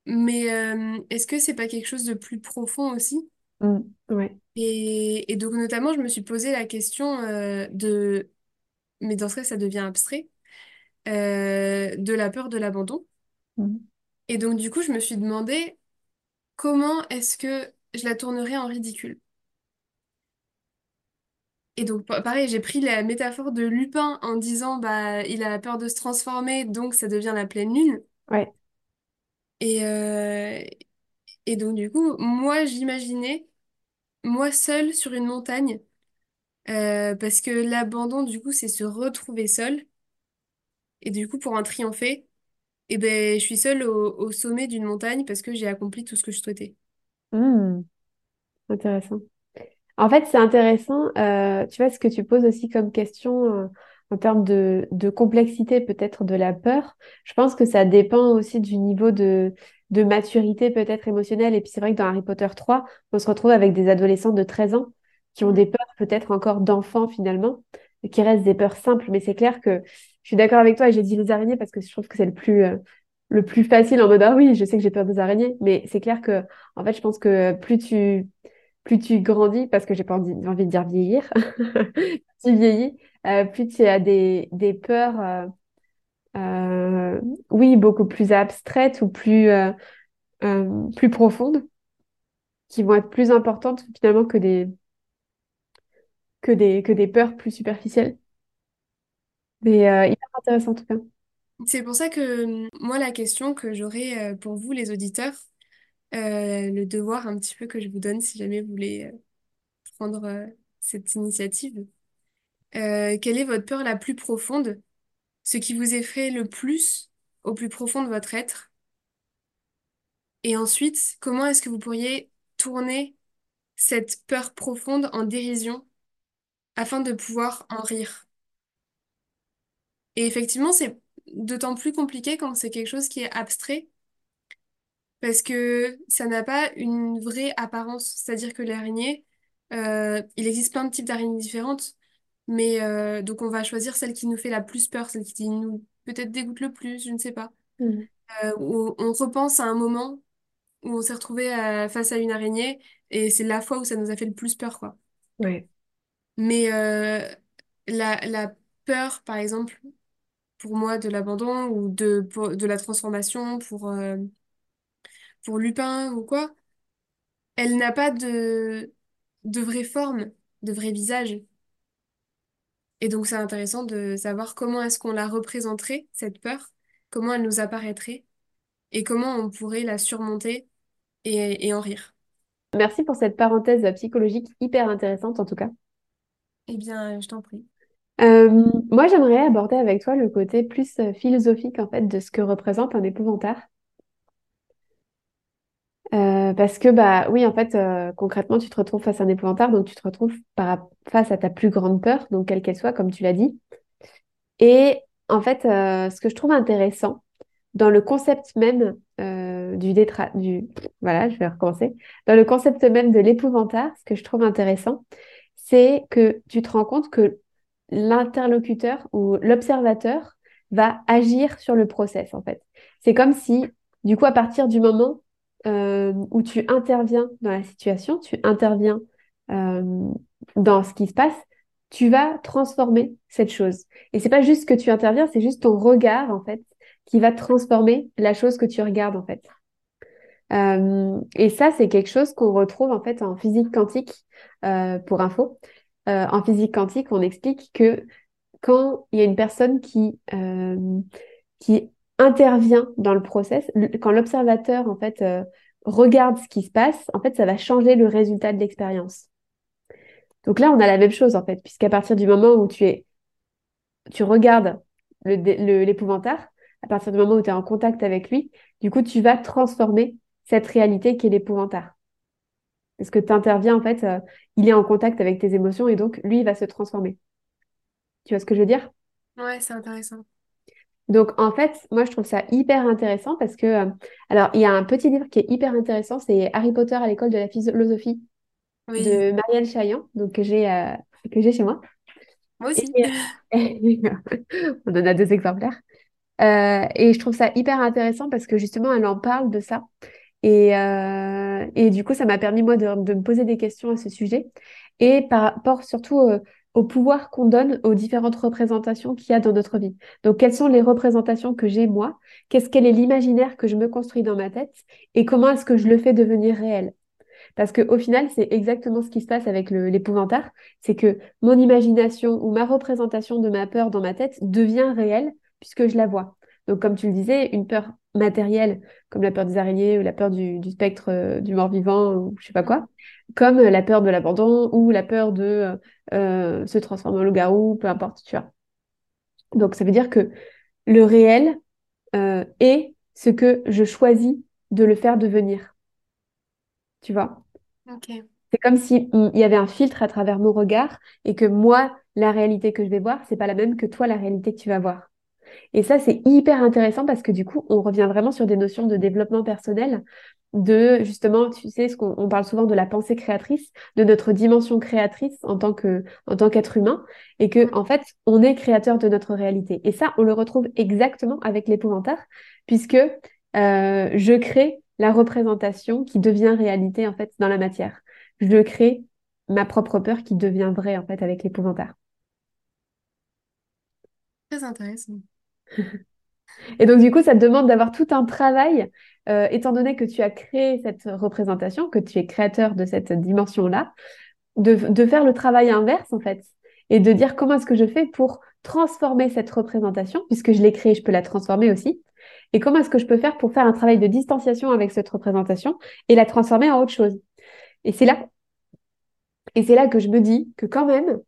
Mais euh, est-ce que c'est pas quelque chose de plus profond aussi? Mm, ouais. Et, et donc, notamment, je me suis posé la question euh, de, mais dans ce cas, ça devient abstrait, euh, de la peur de l'abandon. Mm. Et donc, du coup, je me suis demandé comment est-ce que je la tournerais en ridicule? Et donc, pa- pareil, j'ai pris la métaphore de Lupin en disant, bah, il a peur de se transformer, donc ça devient la pleine lune. Ouais. Et, euh, et donc, du coup, moi, j'imaginais, moi seule sur une montagne, euh, parce que l'abandon, du coup, c'est se retrouver seul. Et du coup, pour en triompher, et ben, je suis seule au, sommet d'une montagne parce que j'ai accompli tout ce que je souhaitais. Mm, intéressant. En fait, c'est intéressant, euh, tu vois, ce que tu poses aussi comme question euh, en termes de complexité peut-être de la peur. Je pense que ça dépend aussi du niveau de, de maturité peut-être émotionnelle. Et puis c'est vrai que dans Harry Potter 3, on se retrouve avec des adolescents de 13 ans qui ont Mm. des peurs peut-être encore d'enfants finalement, et qui restent des peurs simples. Mais c'est clair que je suis d'accord avec toi et j'ai dit les araignées parce que je trouve que c'est le plus, euh, le plus facile en mode, ah oui, je sais que j'ai peur des araignées. Mais c'est clair que, en fait, je pense que plus tu plus tu grandis, parce que j'ai pas envie, envie de dire vieillir, plus [laughs] tu vieillis, euh, plus tu as des, des peurs, euh, euh, oui, beaucoup plus abstraites ou plus, euh, euh, plus profondes, qui vont être plus importantes finalement que des, que des, que des peurs plus superficielles. Mais hyper intéressant en tout cas. C'est pour ça que hum, moi, la question que j'aurais pour vous, les auditeurs, le devoir un petit peu que je vous donne si jamais vous voulez prendre cette initiative, quelle est votre peur la plus profonde, ce qui vous effraie le plus au plus profond de votre être? Et ensuite, comment est-ce que vous pourriez tourner cette peur profonde en dérision afin de pouvoir en rire? Et effectivement, c'est d'autant plus compliqué quand c'est quelque chose qui est abstrait parce que ça n'a pas une vraie apparence. C'est-à-dire que l'araignée, euh, il existe plein de types d'araignées différentes, mais euh, donc on va choisir celle qui nous fait la plus peur, celle qui nous peut-être dégoûte le plus, je ne sais pas. Mhm. Euh, où on repense à un moment où on s'est retrouvé euh, face à une araignée et c'est la fois où ça nous a fait le plus peur, quoi. Ouais. Mais euh, la, la peur, par exemple, pour moi, de l'abandon ou de, pour- de la transformation pour, euh, pour Lupin ou quoi, elle n'a pas de, de vraie forme, de vrai visage. Et donc, c'est intéressant de savoir comment est-ce qu'on la représenterait, cette peur, comment elle nous apparaîtrait et comment on pourrait la surmonter et, et en rire. Merci pour cette parenthèse psychologique hyper intéressante en tout cas. Eh bien, je t'en prie. Euh, moi, j'aimerais aborder avec toi le côté plus philosophique en fait de ce que représente un épouvantail. Euh, parce que, bah oui, en fait, euh, concrètement, tu te retrouves face à un épouvantail, donc tu te retrouves face à ta plus grande peur, donc quelle qu'elle soit, comme tu l'as dit. Et en fait, euh, ce que je trouve intéressant dans le concept même du détra... du... Voilà, je vais recommencer. Dans le concept même de l'épouvantail, ce que je trouve intéressant, c'est que tu te rends compte que l'interlocuteur ou l'observateur va agir sur le process, en fait. C'est comme si, du coup, à partir du moment euh, où tu interviens dans la situation, tu interviens euh, dans ce qui se passe, tu vas transformer cette chose. Et c'est pas juste que tu interviens, c'est juste ton regard, en fait, qui va transformer la chose que tu regardes, en fait. Euh, et ça, c'est quelque chose qu'on retrouve, en fait, en physique quantique, pour info. En physique quantique, on explique que quand il y a une personne qui, qui intervient dans le process, quand l'observateur en fait euh, regarde ce qui se passe, en fait, ça va changer le résultat de l'expérience. Donc là, on a la même chose en fait, puisqu'à partir du moment où tu es, tu regardes l'épouvantail, à partir du moment où tu es en contact avec lui, du coup, tu vas transformer cette réalité qui est l'épouvantail. Parce que tu interviens en fait, euh, il est en contact avec tes émotions et donc lui, il va se transformer. Tu vois ce que je veux dire? Ouais, c'est intéressant. Donc, en fait, moi, je trouve ça hyper intéressant parce que, euh, alors, il y a un petit livre qui est hyper intéressant, c'est Harry Potter à l'école de la philosophie. Oui, de Marielle Chaillan, donc que j'ai euh, que j'ai chez moi. moi Et, aussi. [laughs] on en a deux exemplaires. Euh, et je trouve ça hyper intéressant parce que justement, elle en parle de ça. Et, euh, et du coup, ça m'a permis, moi, de, de me poser des questions à ce sujet. Et par rapport surtout euh, au pouvoir qu'on donne aux différentes représentations qu'il y a dans notre vie. Donc, quelles sont les représentations que j'ai, moi? Qu'est-ce quel est l'imaginaire que je me construis dans ma tête? Et comment est-ce que je le fais devenir réel? Parce qu'au final, c'est exactement ce qui se passe avec l'épouvantard. C'est que mon imagination ou ma représentation de ma peur dans ma tête devient réelle puisque je la vois. Donc, comme tu le disais, une peur matérielle, comme la peur des araignées ou la peur du, du spectre euh, du mort-vivant ou je sais pas quoi, comme euh, la peur de l'abandon ou la peur de euh, se transformer en loup-garou, peu importe, tu vois. Donc, ça veut dire que le réel euh, est ce que je choisis de le faire devenir, tu vois? C'est comme si mm, il y avait un filtre à travers mon regard et que moi, la réalité que je vais voir, c'est pas la même que toi, la réalité que tu vas voir. Et ça, c'est hyper intéressant parce que du coup, on revient vraiment sur des notions de développement personnel, de justement, tu sais, ce qu'on on parle souvent de la pensée créatrice, de notre dimension créatrice en tant que, en tant qu'être humain, et que en fait, on est créateur de notre réalité. Et ça, on le retrouve exactement avec l'épouvantaire, puisque euh, je crée la représentation qui devient réalité en fait dans la matière. Je crée ma propre peur qui devient vraie en fait avec l'épouvantaire. Très intéressant. Et donc, du coup, ça te demande d'avoir tout un travail, euh, étant donné que tu as créé cette représentation, que tu es créateur de cette dimension-là, de, faire le travail inverse, en fait, et de dire comment est-ce que je fais pour transformer cette représentation, puisque je l'ai créée, je peux la transformer aussi, et comment est-ce que je peux faire pour faire un travail de distanciation avec cette représentation et la transformer en autre chose. Et c'est là, et c'est là que je me dis que quand même,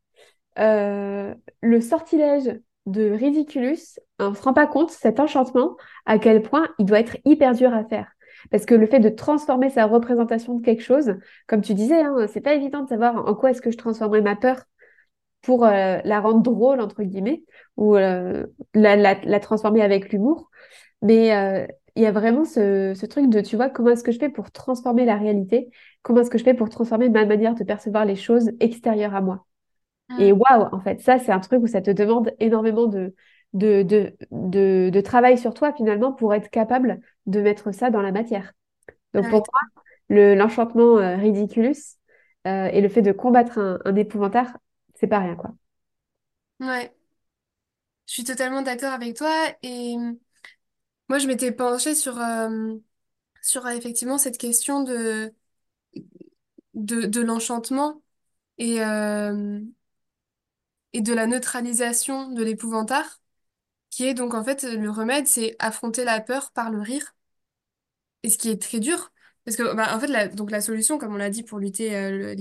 euh, le sortilège de Ridiculus, on ne se rend pas compte, cet enchantement, à quel point il doit être hyper dur à faire. Parce que le fait de transformer sa représentation de quelque chose, comme tu disais, hein, c'est pas évident de savoir en quoi est-ce que je transformerai ma peur pour euh, la rendre drôle, entre guillemets, ou euh, la, transformer avec l'humour. Mais euh, il y a vraiment ce, truc de, tu vois, comment est-ce que je fais pour transformer la réalité? Comment est-ce que je fais pour transformer ma manière de percevoir les choses extérieures à moi? Et Mm. waouh, en fait, ça, c'est un truc où ça te demande énormément de, de, de, de, de travail sur toi, finalement, pour être capable de mettre ça dans la matière. Donc, pour moi, le, l'enchantement euh, ridiculus euh, et le fait de combattre un, un épouvantail, c'est pas rien, quoi. Ouais. Je suis totalement d'accord avec toi. Et moi, je m'étais penchée sur, euh, sur euh, effectivement cette question de, de, de l'enchantement et, euh, et de la neutralisation de l'épouvantail, qui est donc en fait le remède, c'est affronter la peur par le rire. Et ce qui est très dur, parce que bah, en fait, la, donc la solution, comme on l'a dit pour lutter euh,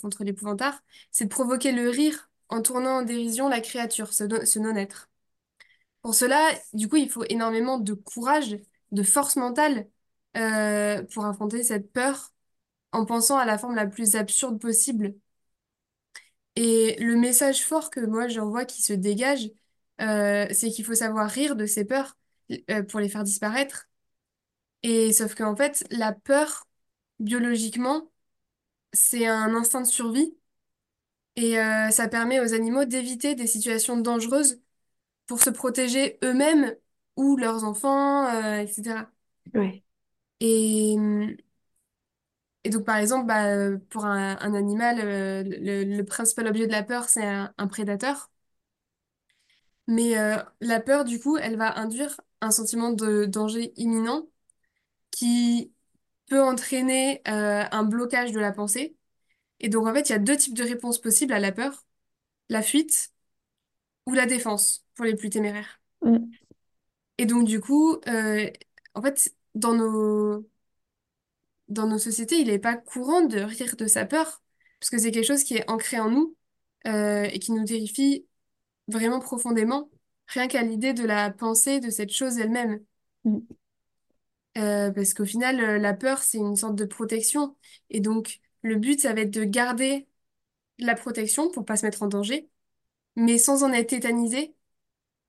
contre l'épouvantail, c'est de provoquer le rire en tournant en dérision la créature, ce non-être. Pour cela, du coup, il faut énormément de courage, de force mentale euh, pour affronter cette peur en pensant à la forme la plus absurde possible. Et le message fort que moi j'envoie qui se dégage, euh, c'est qu'il faut savoir rire de ces peurs euh, pour les faire disparaître. Et sauf qu'en fait, la peur, biologiquement, c'est un instinct de survie et euh, ça permet aux animaux d'éviter des situations dangereuses pour se protéger eux-mêmes ou leurs enfants, etc. Ouais. Et, et donc, par exemple, bah, pour un, un animal, euh, le, le principal objet de la peur, c'est un, un prédateur. Mais euh, la peur, du coup, elle va induire un sentiment de danger imminent qui peut entraîner euh, un blocage de la pensée. Et donc, en fait, il y a deux types de réponses possibles à la peur, la fuite ou la défense pour les plus téméraires. Mm. Et donc, du coup, en fait, dans nos, dans nos sociétés, il n'est pas courant de rire de sa peur, parce que c'est quelque chose qui est ancré en nous euh, et qui nous terrifie vraiment profondément, rien qu'à l'idée de la pensée de cette chose elle-même. Mm. Euh, parce qu'au final, euh, la peur, c'est une sorte de protection. Et donc, le but, ça va être de garder la protection pour pas se mettre en danger, mais sans en être tétanisé,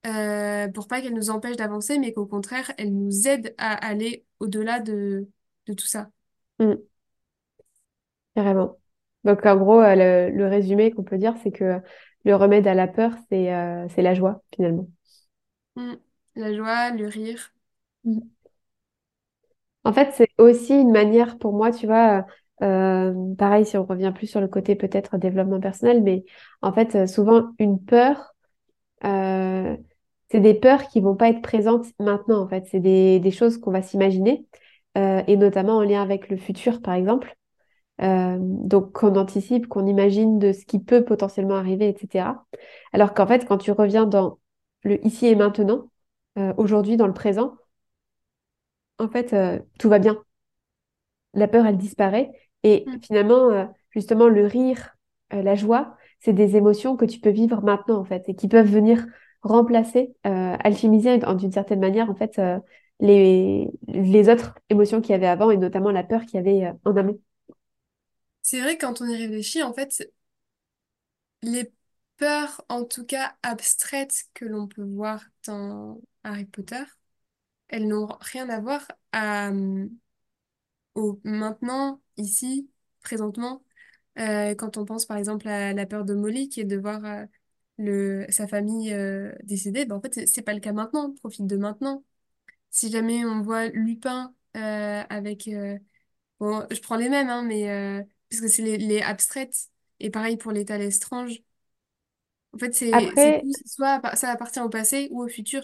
euh, pour pas qu'elle nous empêche d'avancer, mais qu'au contraire, elle nous aide à aller au-delà de, de tout ça. Mm. Carrément. Donc, en gros, euh, le, le résumé qu'on peut dire, c'est que le remède à la peur, c'est euh, c'est la joie, finalement. Mm. La joie, le rire. Mm. En fait, c'est aussi une manière pour moi, tu vois, euh, pareil, si on revient plus sur le côté peut-être développement personnel, mais en fait, souvent, une peur, c'est des peurs qui vont pas être présentes maintenant, en fait. C'est des, des choses qu'on va s'imaginer, euh, et notamment en lien avec le futur, par exemple. Euh, donc, qu'on anticipe, qu'on imagine de ce qui peut potentiellement arriver, etc. Alors qu'en fait, quand tu reviens dans le ici et maintenant, euh, aujourd'hui, dans le présent, en fait, euh, tout va bien. La peur, elle disparaît. Et Mm. finalement, justement, le rire, la joie, c'est des émotions que tu peux vivre maintenant, en fait, et qui peuvent venir remplacer, alchimiser d'une certaine manière, en fait, les, les autres émotions qu'il y avait avant, et notamment la peur qu'il y avait euh, en amont. C'est vrai, quand on y réfléchit, en fait, les peurs, en tout cas abstraites, que l'on peut voir dans Harry Potter, elles n'ont rien à voir à, euh, au maintenant, ici, présentement. Euh, quand on pense par exemple à la peur de Molly, qui est de voir le, sa famille décédée, ben, en fait, c'est pas le cas maintenant. On profite de maintenant. Si jamais on voit Lupin euh, avec... euh, bon, je prends les mêmes, hein, mais... euh, parce que c'est les, les abstraites. Et pareil pour l'état Lestrange. En fait, c'est c'est Après, soit ça appartient au passé ou au futur.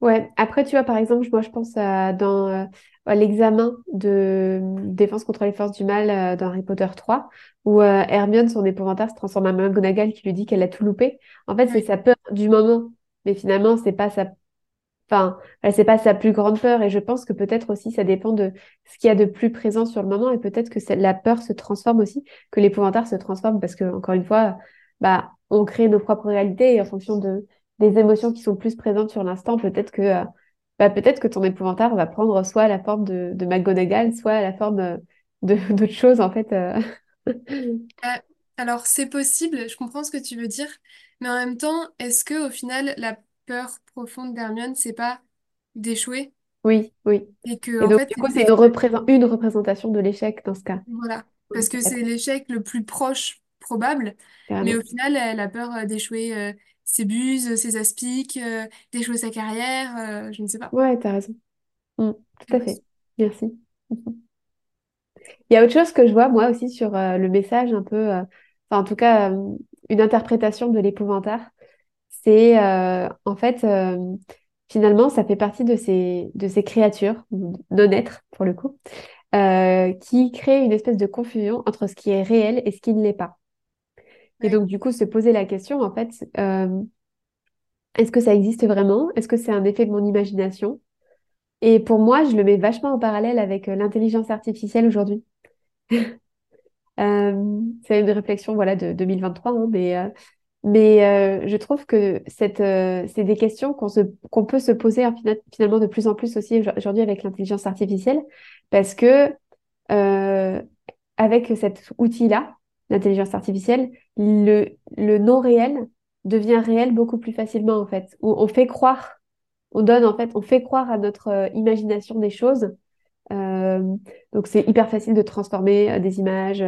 Ouais, après, tu vois, par exemple, moi, je pense à, dans euh, à l'examen de défense contre les forces du mal euh, dans Harry Potter 3, où euh, Hermione, son épouvantail, se transforme en McGonagall qui lui dit qu'elle a tout loupé. En fait, c'est sa peur du moment, mais finalement, c'est pas sa, enfin, euh, c'est pas sa plus grande peur. Et je pense que peut-être aussi, ça dépend de ce qu'il y a de plus présent sur le moment, et peut-être que la peur se transforme aussi, que l'épouvantail se transforme, parce que encore une fois, bah, on crée nos propres réalités et en fonction de des émotions qui sont plus présentes sur l'instant, peut-être que euh, bah, peut-être que ton épouvantail va prendre soit la forme de, McGonagall, soit la forme euh, [laughs] d'autres choses en fait. Euh, alors, c'est possible, je comprends ce que tu veux dire, mais en même temps, est-ce que au final, la peur profonde d'Hermione, c'est pas d'échouer? Oui, oui. et que Et en donc fait, du coup, c'est une c'est- représent- une représentation de l'échec dans ce cas. voilà, parce que c'est l'échec le plus proche probable, mais au final, elle a peur euh, d'échouer euh, ses buses, ses aspics, euh, d'échouer sa carrière, euh, je ne sais pas. Ouais, t'as raison. Mm, tout à possible. fait. Merci. Il y a autre chose que je vois, moi aussi, sur euh, le message, un peu, euh, enfin, en tout cas, euh, une interprétation de l'épouvantail. C'est, euh, en fait, euh, finalement, ça fait partie de ces, de ces créatures, non-êtres, pour le coup, euh, qui créent une espèce de confusion entre ce qui est réel et ce qui ne l'est pas. Et donc, du coup, se poser la question, en fait, euh, est-ce que ça existe vraiment? Est-ce que c'est un effet de mon imagination? Et pour moi, je le mets vachement en parallèle avec l'intelligence artificielle aujourd'hui. [laughs] Euh, c'est une réflexion voilà, de 2023, hein, mais, mais euh, je trouve que cette, euh, c'est des questions qu'on se, qu'on peut se poser hein, fina- finalement de plus en plus aussi aujourd- aujourd'hui avec l'intelligence artificielle, parce que euh, avec cet outil-là, l'intelligence artificielle, le, le non réel devient réel beaucoup plus facilement en fait. On, fait croire, on donne en fait, on fait croire à notre euh, imagination des choses euh, donc c'est hyper facile de transformer euh, des images,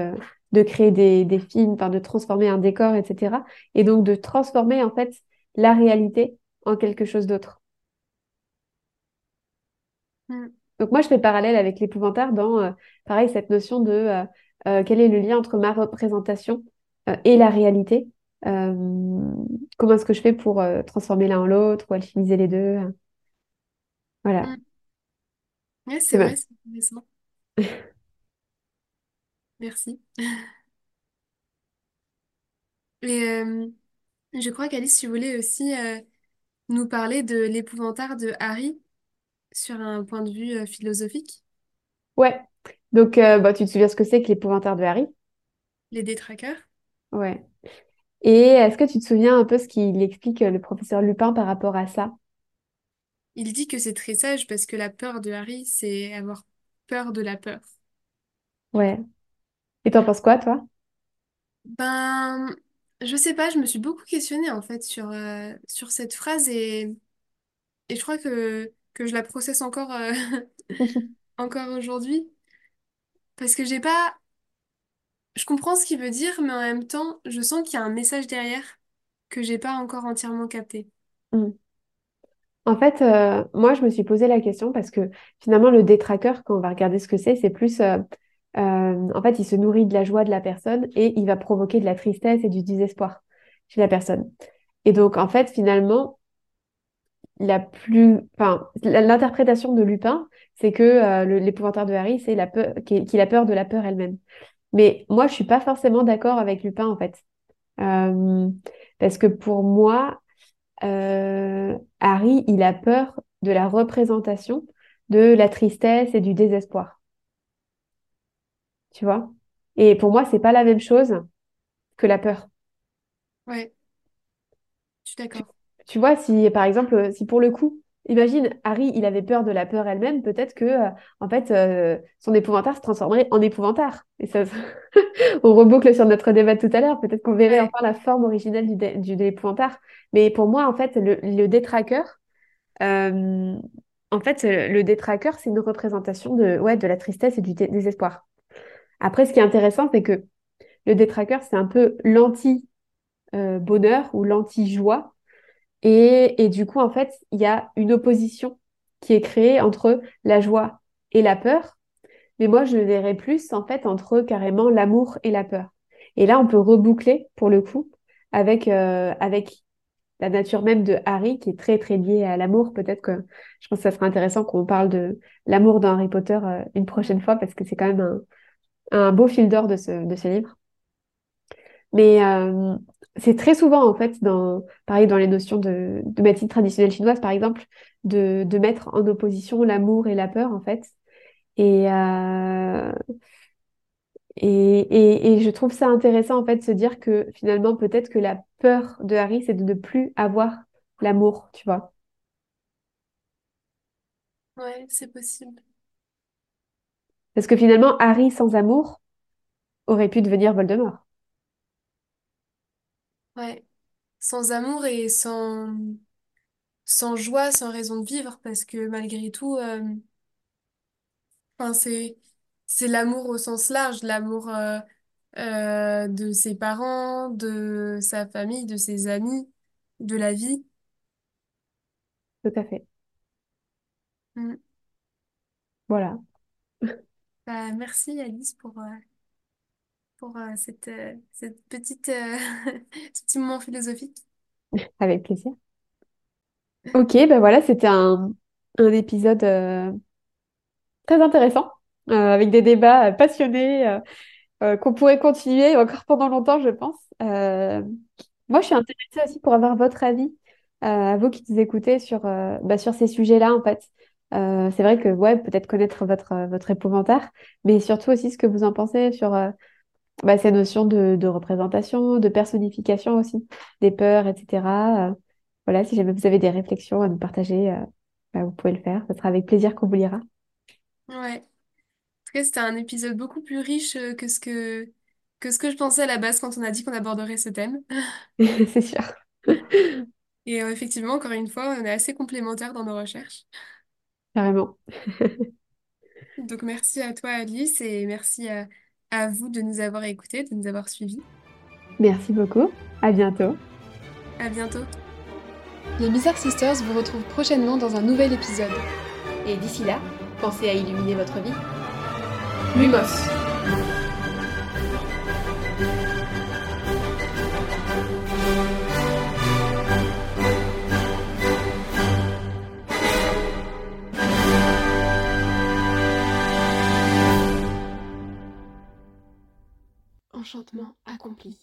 de créer des, des films, enfin de transformer un décor, etc. Et donc de transformer en fait la réalité en quelque chose d'autre. Mm. Donc moi je fais parallèle avec l'épouvantail dans euh, pareil cette notion de euh, euh, quel est le lien entre ma représentation et la réalité. Comment est-ce que je fais pour transformer l'un en l'autre ou alchimiser les deux. euh, voilà. Mm. Ouais, C'est vrai. vrai, c'est intéressant. [laughs] Merci. Et euh, je crois qu'Alice, tu voulais aussi euh, nous parler de l'épouvantail de Harry sur un point de vue euh, philosophique, Ouais. Donc euh, bah, tu te souviens ce que c'est que l'épouvantail de Harry? les détraqueurs. Ouais. Et est-ce que tu te souviens un peu ce qu'il explique euh, le professeur Lupin par rapport à ça? Il dit que c'est très sage parce que la peur de Harry, c'est avoir peur de la peur. Ouais. Et t'en penses quoi, toi? Ben, je sais pas, je me suis beaucoup questionnée en fait sur, euh, sur cette phrase et, et je crois que, que je la processe encore, euh, [laughs] encore aujourd'hui parce que j'ai pas, je comprends ce qu'il veut dire, mais en même temps, je sens qu'il y a un message derrière que j'ai pas encore entièrement capté. Mm. En fait, euh, moi, je me suis posé la question parce que finalement, le détraqueur, quand on va regarder ce que c'est, c'est plus, euh, en fait, il se nourrit de la joie de la personne et il va provoquer de la tristesse et du désespoir chez la personne. Et donc, en fait, finalement, la plus, enfin, l'interprétation de Lupin, c'est que euh, l'épouvantail de Harry, c'est la peur, qu'il qu'il a peur de la peur elle-même. Mais moi, je suis pas forcément d'accord avec Lupin, en fait. Euh, parce que pour moi, euh, Harry, il a peur de la représentation de la tristesse et du désespoir. Tu vois? Et pour moi, c'est pas la même chose que la peur. Ouais, je suis d'accord. tu vois, si par exemple, si pour le coup, imagine Harry, il avait peur de la peur elle-même, peut-être que euh, en fait, euh, son épouvantail se transformerait en épouvantail. Et ça, [laughs] on reboucle sur notre débat de tout à l'heure. Peut-être qu'on verrait enfin la forme originelle du, dé- du de l'épouvantail. Mais pour moi, en fait, le, le détraqueur, euh, en fait, le détraqueur, c'est une représentation de, ouais, de la tristesse et du dé- désespoir. Après, ce qui est intéressant, c'est que le détraqueur, c'est un peu l'anti-bonheur ou l'anti-joie Et, du coup, en fait, il y a une opposition qui est créée entre la joie et la peur. Mais moi, je le verrais plus, en fait, entre carrément l'amour et la peur. Et là, on peut reboucler, pour le coup, avec, euh, la nature même de Harry, qui est très, très liée à l'amour. Peut-être que je pense que ça serait intéressant qu'on parle de l'amour dans Harry Potter, euh, une prochaine fois, parce que c'est quand même un, un beau fil d'or de ce, de ce livre. Mais euh, c'est très souvent, en fait, dans, pareil, dans les notions de, de médecine traditionnelle chinoise, par exemple, de, de mettre en opposition l'amour et la peur, en fait. Et, euh, et, et, et je trouve ça intéressant, en fait, de se dire que finalement, peut-être que la peur de Harry, c'est de ne plus avoir l'amour, tu vois. ouais, c'est possible. Parce que finalement, Harry sans amour aurait pu devenir Voldemort. Ouais, sans amour et sans, sans joie, sans raison de vivre, parce que malgré tout, euh, enfin, c'est, c'est l'amour au sens large, l'amour euh, euh, de ses parents, de sa famille, de ses amis, de la vie. Tout à fait. Mm. Voilà, Bah, merci Alice pour, euh, pour euh, cette, euh, cette petite, [laughs] ce petit moment philosophique. [laughs] avec plaisir. Ok, ben voilà, c'était un, un épisode très intéressant, avec des débats passionnés. qu'on pourrait continuer encore pendant longtemps, je pense. Moi, je suis intéressée aussi pour avoir votre avis, à vous qui nous écoutez, sur, bah, sur ces sujets-là, en fait. Euh, c'est vrai que, ouais, peut-être connaître votre, euh, votre épouvantaire, mais surtout aussi ce que vous en pensez sur euh, bah, ces notions de, de représentation, de personnification aussi, des peurs, etc. Euh, voilà, si jamais vous avez des réflexions à nous partager, bah, vous pouvez le faire. Ce sera avec plaisir qu'on vous lira. Ouais. En tout cas, c'était un épisode beaucoup plus riche que ce que, que ce que je pensais à la base quand on a dit qu'on aborderait ce thème. [laughs] C'est sûr, Et effectivement, encore une fois, on est assez complémentaires dans nos recherches. Carrément. [laughs] Donc merci à toi Alice et merci à, à vous de nous avoir écoutés, de nous avoir suivis. Merci beaucoup. À bientôt. À bientôt. Les Bizarre Sisters vous retrouvent prochainement dans un nouvel épisode. Et d'ici là, pensez à illuminer votre vie. Lumos Enchantement accompli.